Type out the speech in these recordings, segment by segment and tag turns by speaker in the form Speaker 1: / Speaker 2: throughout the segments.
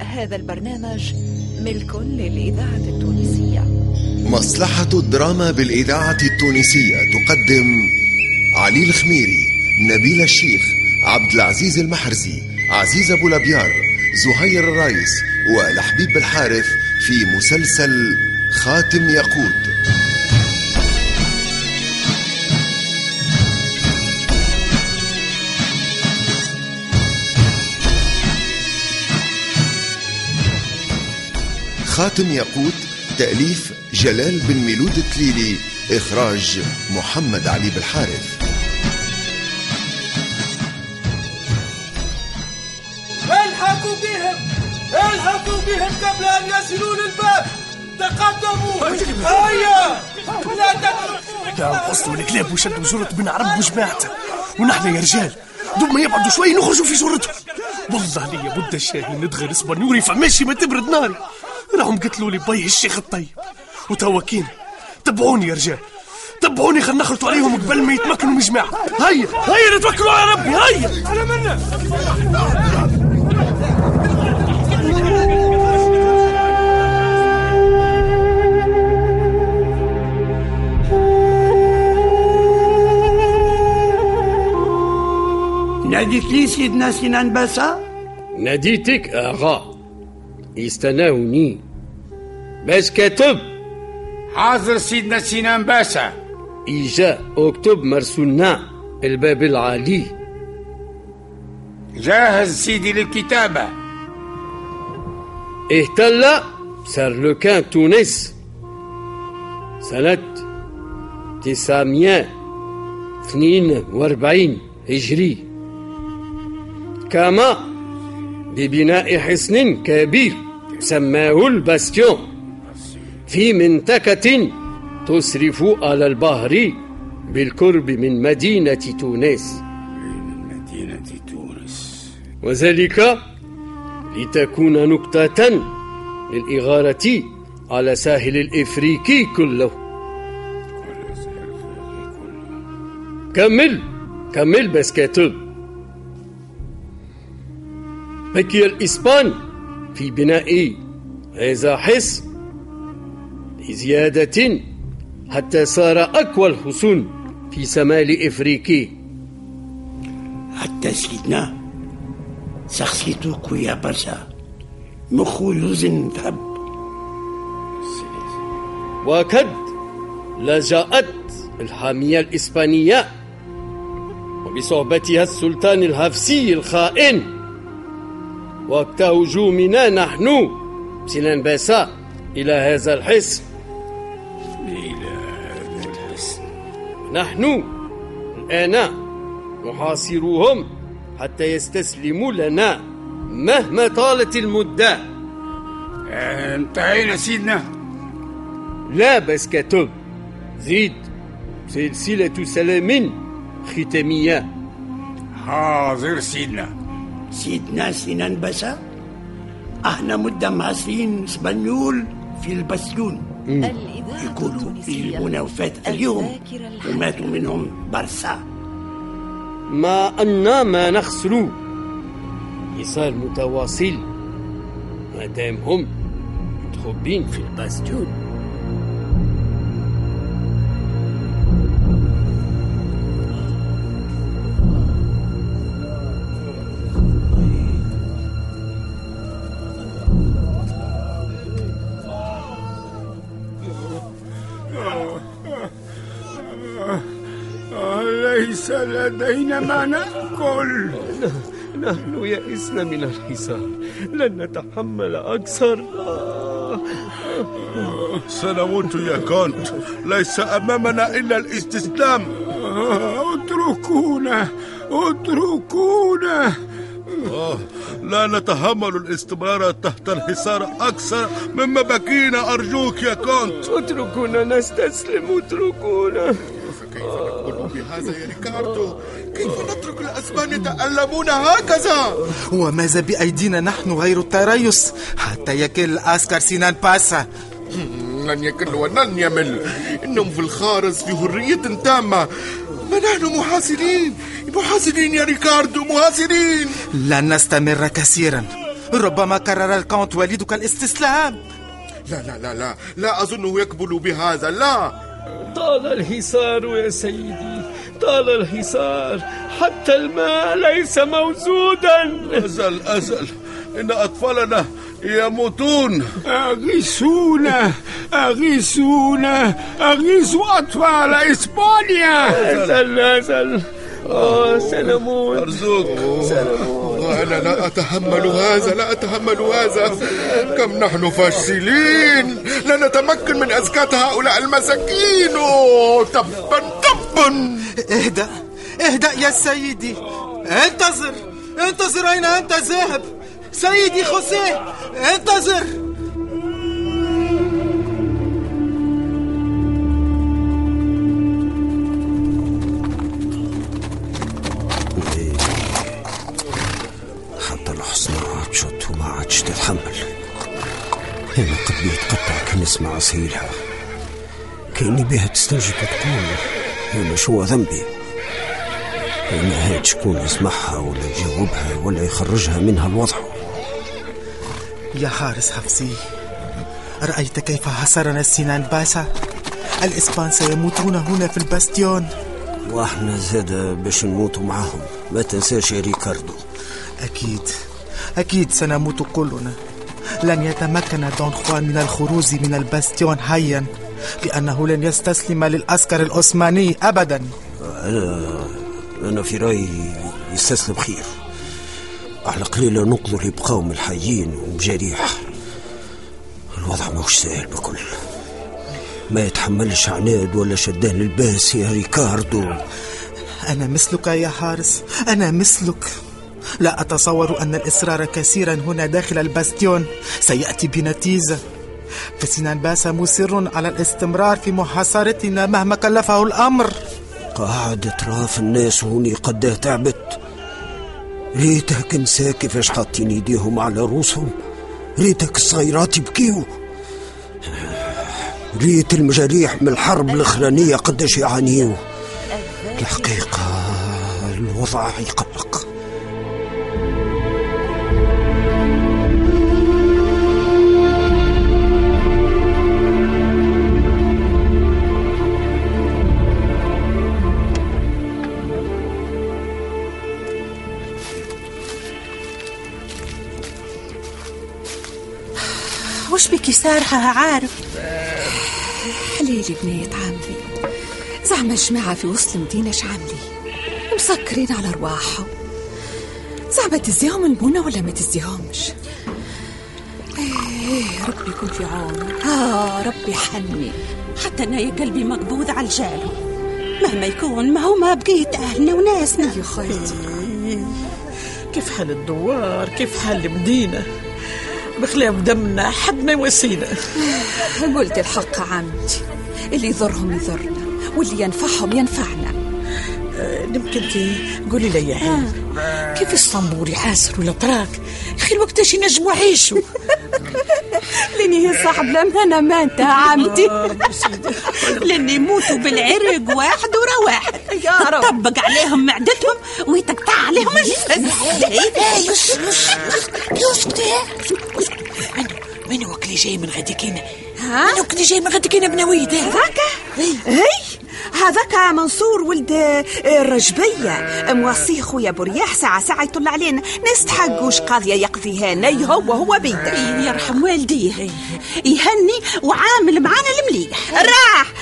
Speaker 1: هذا البرنامج ملك للإذاعة التونسية.
Speaker 2: مصلحة الدراما بالإذاعة التونسية تقدم علي الخميري نبيل الشيخ عبد العزيز المحرزي عزيز أبو لبيار زهير الرايس ولحبيب الحارث في مسلسل خاتم ياقوت. خاتم ياقوت تأليف جلال بن ميلود التليلي إخراج محمد علي بالحارث.
Speaker 3: الحقوا بهم الحقوا بهم قبل أن يصلوا للباب. تقدموا. هيا لا تترك
Speaker 4: لا قصوا الكلاب وشدوا جرة بن عرب وجماعته ونحن يا رجال دوب ما يبعدوا شوي نخرجوا في جرتهم والله لي بد الشاهي ندغر اسبانيوري فماشي ما تبرد ناري. راهم قتلوا لي بي الشيخ الطيب. وتوكينا تبعوني يا رجال. تبعوني خلينا نخلطوا عليهم قبل ما يتمكنوا من جماعة. هيا هيا نتوكلوا على ربي هيا.
Speaker 3: على منا
Speaker 5: ناديت لي سيدنا سنان باسا؟
Speaker 6: ناديتك أغا. يستناوني باش كاتب
Speaker 7: حاضر سيدنا سنان باشا
Speaker 6: إجا أكتب مرسولنا الباب العالي
Speaker 7: جاهز سيدي للكتابة
Speaker 6: اهتل سرلوكان تونس سنة 942 هجري كما ببناء حصن كبير سماه الباستيون في منطقة تشرف على البحر بالقرب من مدينة تونس.
Speaker 7: مدينة تونس.
Speaker 6: وذلك لتكون نقطة للإغارة على ساحل الإفريقي كله. كمل كمل بس كاتب بكي الإسبان في بناء هذا حصن لزيادة حتى صار أقوى الحصون في شمال إفريقيا.
Speaker 5: حتى سيدنا شخصيته قوية برشا مخو يوزن ذهب.
Speaker 6: وقد لجأت الحامية الإسبانية وبصحبتها السلطان الهفسي الخائن. وقت هجومنا نحن سنان باسا إلى هذا الحصن نحن الآن نحاصرهم حتى يستسلموا لنا مهما طالت المدة.
Speaker 7: انتهينا سيدنا.
Speaker 6: لا بس كتب. زيد سلسلة سلام ختامية.
Speaker 7: حاضر سيدنا.
Speaker 5: سيدنا سنان باسا إحنا مدة معسرين اسبانيول في البسلون يقولوا يجيبونا وفاة اليوم. وماتوا منهم برشا
Speaker 6: ما أن ما نخسر. إيصال متواصل. ما دام هم متخبين في الباستيون.
Speaker 7: لدينا ما نأكل.
Speaker 4: نحن يئسنا من الحصار لن نتحمل أكثر
Speaker 8: سنموت يا كونت. ليس أمامنا إلا الاستسلام.
Speaker 7: اتركونا اتركونا.
Speaker 8: آه، لا نتحمل الاستمرار تحت الحصار أكثر مما بكينا. أرجوك يا كونت.
Speaker 4: اتركونا نستسلم اتركونا.
Speaker 8: بهذا يا ريكاردو كيف نترك الأسبان يتألمون هكذا؟
Speaker 9: وماذا بأيدينا نحن غير التريث حتى يكل العسكر سنان باشا.
Speaker 8: لن يكل ولن يمل. إنهم في الخارج في حرية تامة. أما نحن محاصرين؟ محاصرين يا ريكاردو محاصرين.
Speaker 9: لن نستمر كثيرا. ربما قرر الكونت والدك الاستسلام.
Speaker 8: لا لا لا لا. لا أظنه يقبل بهذا. لا.
Speaker 6: طال الحصار يا سيدي طال الحصار حتى الماء ليس موجودا.
Speaker 10: أزل أزل إن أطفالنا يموتون.
Speaker 11: أغيثونا أغيثونا أغيثوا أطفال إسبانيا.
Speaker 6: أزل أزل. آه سنموت
Speaker 10: أرجوك
Speaker 8: أنا لا أتحمل هذا لا أتحمل هذا. كم نحن فاشلين. لا نتمكن من أزكاة هؤلاء المساكين. تبا تبا.
Speaker 9: اهدأ اهدأ يا سيدي. انتظر انتظر أين أنت ذاهب سيدي خوسيه انتظر.
Speaker 12: نسمع صهيلها كأني بها تستنجد وتقول أنا شو ذنبي. أنا هاد شكون يسمعها ولا يجاوبها ولا يخرجها منها الوضع.
Speaker 9: يا حارس حفصي رأيت كيف حصرنا السنان باشا الإسبان سيموتون هنا في الباستيون.
Speaker 12: وأحنا زاد باش نموتوا معاهم. ما تنساش يا ريكاردو.
Speaker 9: أكيد أكيد سنموت كلنا. لن يتمكن دون خوان من الخروج من الباستيون حيا لأنه لن يستسلم للعسكر العثماني أبدا.
Speaker 12: أنا أنا في رأيي يستسلم خير. على قليلة نقدر يبقاو من الحيين ومجاريح الوضع ماهوش سهل بكل. ما يتحملش عناد ولا شدان الباس يا ريكاردو.
Speaker 9: أنا مثلك يا حارس أنا مثلك. لا أتصور أن الإصرار كثيرا هنا داخل الباستيون. سيأتي بنتيجة. فسنان باشا مصر على الاستمرار في محاصرتنا مهما كلفه الأمر.
Speaker 12: قاعد اطراف الناس هوني قد تعبت. ريت النسا كيفاش حاطين إيديهم على روسهم ريت الصغيرات يبكيو. ريت المجاريح من الحرب الأخرانية قداش يعانيو. الحقيقة الوضع يقلق
Speaker 13: وش بك سارحة عارف. حليلي بنية عمي زعما الجماعة في وسط المدينة شعملي مسكرين على أرواحهم زعما تزيهم المونة ولا ما تزيهمش؟ إيه ربي يكون في عونك آه ربي حني
Speaker 14: حتى يا قلبي مقبوض على الجالو مهما يكون ما هو ما بقيت أهلنا وناسنا.
Speaker 13: يا خيتي.
Speaker 15: كيف حال الدوار؟ كيف حال المدينة؟ بخلاف دمنا حد ما يواسينا.
Speaker 13: قلت الحق عمتي اللي يضرهم يضرنا واللي ينفعهم ينفعنا.
Speaker 15: يمكن قولي لي يا عين كيف اسطنبول يحاسروا الاتراك أخي وقتاش ينجموا يعيشوا
Speaker 14: لأني هي صاحب الامانه مانتة عمتي. لأني يموتوا بالعرق واحد ورا واحد.
Speaker 13: يا رب.
Speaker 14: تطبق عليهم معدتهم ويتقطع عليهم الجسد
Speaker 15: من وقت اللي جاي من غديكينا
Speaker 13: ها؟
Speaker 15: وقت اللي جاي من غديكينا بنويد
Speaker 13: هذاك؟ اي هذاك منصور ولد الرجبية موصي خويا برياح ساعة ساعة يطلع علينا. نستحق وش قاضية يقضيها ني هو هو بيده
Speaker 14: يرحم والديه يهني وعامل معانا المليح.
Speaker 13: الراح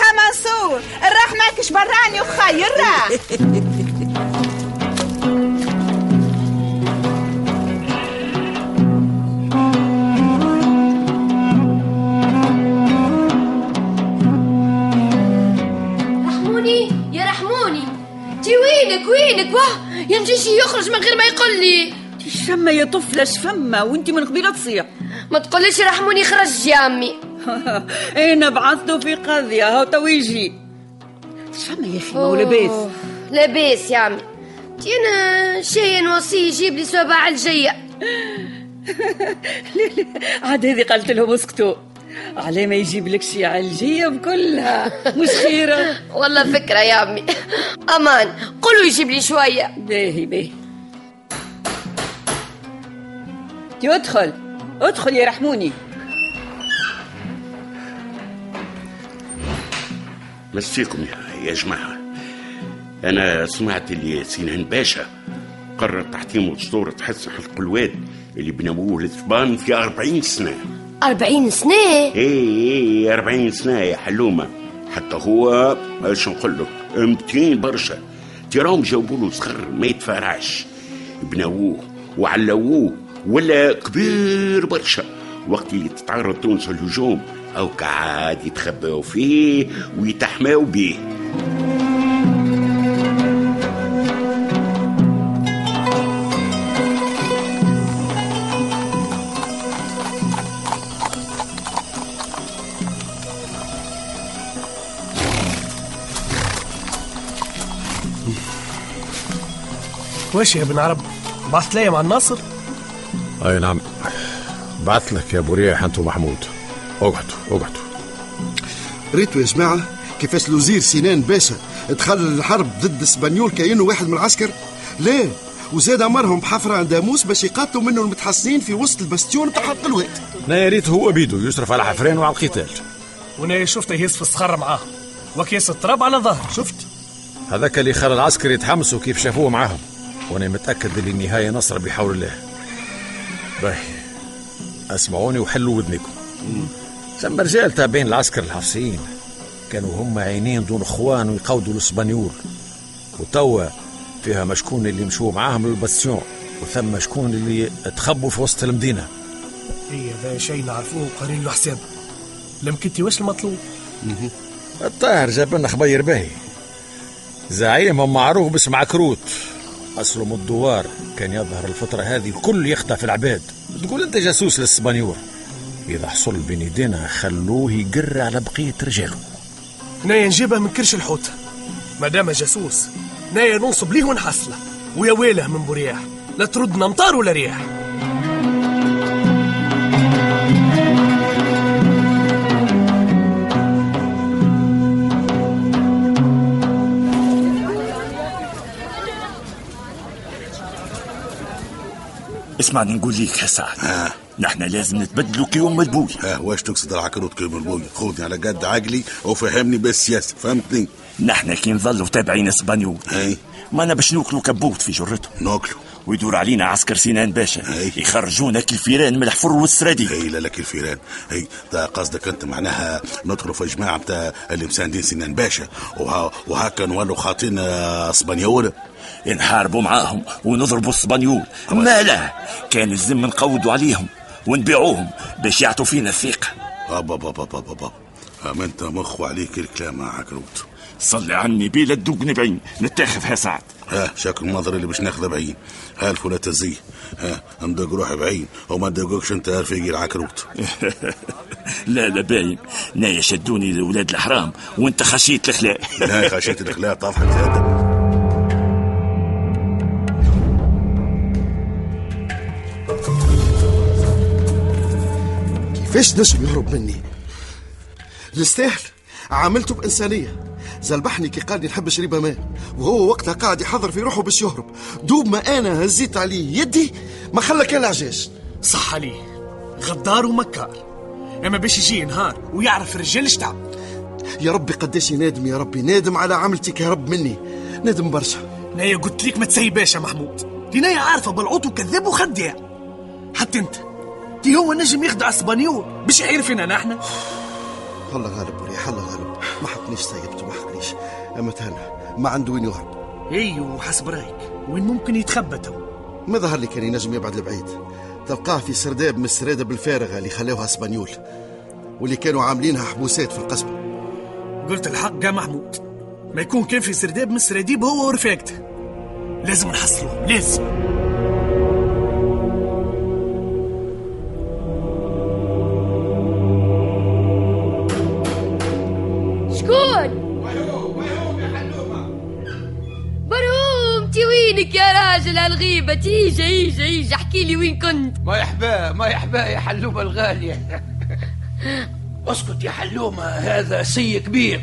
Speaker 13: يا منصور. الراح ماكش براني وخي الراح.
Speaker 1: واه يمشي يخرج من غير ما يقول لي.
Speaker 15: شفما يا طفلة شفما وانت من قبيلة تصيح
Speaker 1: ما تقوليش رحموني خرج يا امي
Speaker 15: أنا بعثته في قضية هاو تو يجي. شفما يا أخي ما هو لاباس؟
Speaker 1: لاباس يا عمي. أنا شي نوصي يجيب لي سبع الجايه
Speaker 15: عاد هذه قالت لهم اسكتوا. على ما يجيب لك شي علجية بكلها. مش خيرة.
Speaker 1: والله فكرة يا عمي أمان قولوا يجيب لي شوية.
Speaker 15: باهي باهي.
Speaker 14: تي ادخل. ادخل يا رحموني
Speaker 16: مسيكم يا, جماعة. أنا سمعت اللي سينان باشا قرر تحطيم أسطورة حسن حلق الواد اللي بنووه الإسبان في أربعين سنة.
Speaker 1: أربعين سنة.
Speaker 16: إيه إيه أربعين سنة يا حلومة. حتى هو إيش نقول لك متين برشا. تراهم جاوبوا له صغر ما يتفرعش. بنووه وعلووه ولا كبير برشا. وقت اللي تتعرض تونس الهجوم أو قاعد يتخباو فيه ويتحماو بيه.
Speaker 4: واش يا ابن عرب. بعثت لي مع الناصر.
Speaker 17: أي نعم. بعث لك يا أبو ريح أنت ومحمود. أقعدوا أقعدوا.
Speaker 18: ريتوا يا جماعة كيفاش الوزير سنان باشا دخل الحرب ضد إسبانيول كأنه واحد من العسكر؟ ليه؟ وزاد أمرهم بحفرة عند داموس باش يقاتلوا منه المتحصنين في وسط البستيون بتاع حلق الواد
Speaker 17: أنا يا ريت هو بيدو يصرف على حفرين وعلى القتال.
Speaker 4: وأنا شفته يهز في الصخر معاه. وكيس التراب على ظهر شفت؟
Speaker 17: هذاك اللي خلى العسكر يتحمسوا كيف شافوه معاهم. وأنا متأكد اللي النهايه نصر بحول الله. باهي أسمعوني وحلوا ودنكم. ثم رجال تابعين العسكر الحفصيين كانوا هم عينين دون إخوان ويقودوا الاسبانيول وتوا فيها مشكون اللي مشوا معاهم للبستيون وثم شكون اللي تخبوا في وسط المدينة.
Speaker 4: اي هذا شيء نعرفوه وقارين له حساب لمكنتي واش المطلوب؟
Speaker 17: الطاهر جاب لنا خبير باهي. زعيمهم معروف باسم عكروت. أصله من الدوار. كان يظهر الفترة هذه الكل يخطف العباد. تقول أنت جاسوس للسبانيور إذا حصل بين يدينا خلوه يقر على بقية رجاله.
Speaker 4: نايا نجيبها من كرش الحوت. ما دام جاسوس نايا ننصب ليه ونحصله. ويا ويله من برياح لا تردنا مطار ولا رياح.
Speaker 19: اسمعني نقول لك يا سعد آه. نحن لازم نتبدلوا كيوم البوي
Speaker 10: آه واش تقصد العكروت كيوم البوي خذني على قد عقلي وفهمني بالسياسة فهمتني؟
Speaker 19: نحن كي نظلوا تابعين اسبانيول.
Speaker 10: إي.
Speaker 19: ما أنا باش ناكلوا كبوت في جرتهم.
Speaker 10: ناكلوا
Speaker 19: ويدور علينا عسكر سنان باشا أي. يخرجونا كالفيران من الحفر والسرادي.
Speaker 10: إي لا لا كالفيران إي ده قصدك أنت معناها ندخلوا في جماعة بتاع اللي مساندين سنان باشا وها وهكا نولوا خاطين اسبانيول؟
Speaker 19: نحاربوا معاهم ونضربوا الاسبانيول ما لا كان الزم نقودوا عليهم ونبيعوهم باش يعطوا فينا الثقة.
Speaker 10: بابا بابا بابا بابا أما أنت مخ عليك الكلام مع عكروت.
Speaker 19: صلي عني بيلا تدوق بعين نتاخذها سعد
Speaker 10: ها شكل المنظر اللي باش ناخذه بعين. ها الفولة تزيه ها ندق روحي بعين. وما تدقوكش أنت رفيقي العكروت
Speaker 19: لا لا باين. نايا شدوني لولاد الحرام وأنت خشيت الاخلاق
Speaker 10: لا خشيت الاخلاق طافحة
Speaker 18: كيفاش نجم يهرب مني. يستاهل. عاملته بإنسانية. زلبحني كي قال لي نحب شريبة ماء وهو وقتها قاعد يحضر في روحه باش يهرب. دوب ما أنا هزيت عليه يدي ما خلى كان العجاج.
Speaker 4: صح عليه غدار ومكار. أما باش يجي نهار ويعرف الرجال إيش تعب
Speaker 18: يا ربي قداش نادم يا ربي. نادم على عملتك يا رب مني. نادم برشا.
Speaker 4: نايا قلت لك ما تسيباش يا محمود. دي نايا عارفة بالعوط كذاب وخداع حتى أنت. دي هو نجم يخدع أسبانيول. باش يعير فينا نحن؟
Speaker 18: الله غالب وريح الله غالب. ما حقنيش سيبته ما حقنيش. أما تهنى ما عنده وين يهرب.
Speaker 4: أيوه حسب رأيك. وين ممكن يتخبى تو
Speaker 18: ما ظهر لي كان ينجم يبعد لبعيد؟ تلقاه في سرداب من السرادب الفارغه اللي خلاوها أسبانيول. واللي كانوا عاملينها حبوسات في القصبة.
Speaker 4: قلت الحق يا محمود. ما يكون كان في سرداب من السراديب هو ورفاقته. لازم نحصلوه لازم.
Speaker 1: راجل هالغيبة تيجي ايجي ايجي احكي لي وين كنت.
Speaker 5: ما يحباه ما يحباه يا حلومة الغالية. اسكت يا حلومة هذا سي كبير.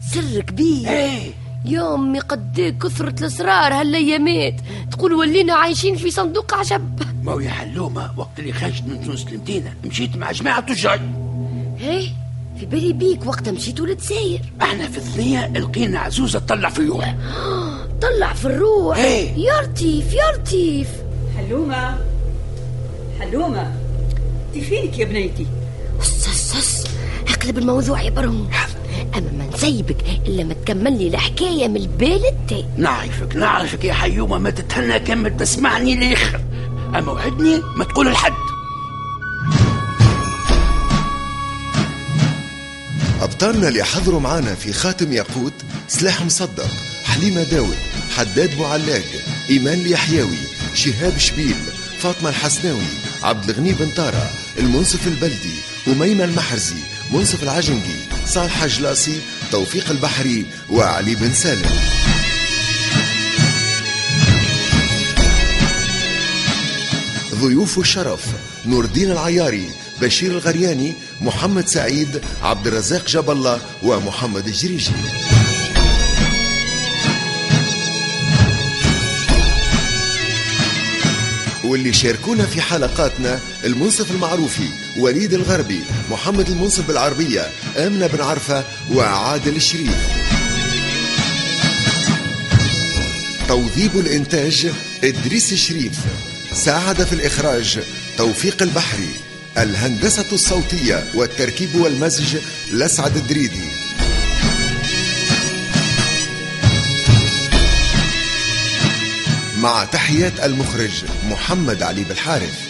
Speaker 1: سر كبير؟
Speaker 5: إيه.
Speaker 1: يومي قد كثرة الأسرار هالايامات تقول ولينا عايشين في صندوق عجب
Speaker 5: ما هو يا حلومة وقت اللي خرجت من تونس المدينة مشيت مع جماعة تجار.
Speaker 1: إيه؟ في بالي بيك وقتها مشيتوا للجزائر
Speaker 5: إحنا في الثنية لقينا عزوزة تطلع في الروح
Speaker 1: طلع في الروح.
Speaker 5: إيه.
Speaker 1: يا لطيف يا لطيف
Speaker 14: حلومة. حلومة. انت فينك يا بنيتي
Speaker 1: صص صص أقلب الموضوع يا برهوم أما ما نسيبك إلا ما تكمل لي الحكاية من البال التاني.
Speaker 5: نعرفك نعرفك يا حيومة ما تتهنى كان تسمعني لآخر أما وعدني ما تقول لحد.
Speaker 2: أبطالنا اللي حضروا معانا في خاتم ياقوت سلاح مصدق. حليمة داود حداد بوعلاق إيمان اليحيوي شهاب شبيل فاطمة الحسناوي عبد الغني بن طارة المنصف البلدي أميمة المحرزي منصف العجنقي صالح جلاسي توفيق البحري وعلي بن سالم. ضيوف الشرف نور الدين العياري بشير الغرياني محمد سعيد عبد الرزاق الله ومحمد الجريجي. واللي شاركونا في حلقاتنا المنصف المعروفي وليد الغربي محمد المنصف بالعربية آمنة بن عرفة وعادل الشريف. توظيب الإنتاج إدريس الشريف. ساعد في الإخراج توفيق البحري. الهندسة الصوتية والتركيب والمزج لسعد الدريدي. مع تحيات المخرج محمد علي بالحارث.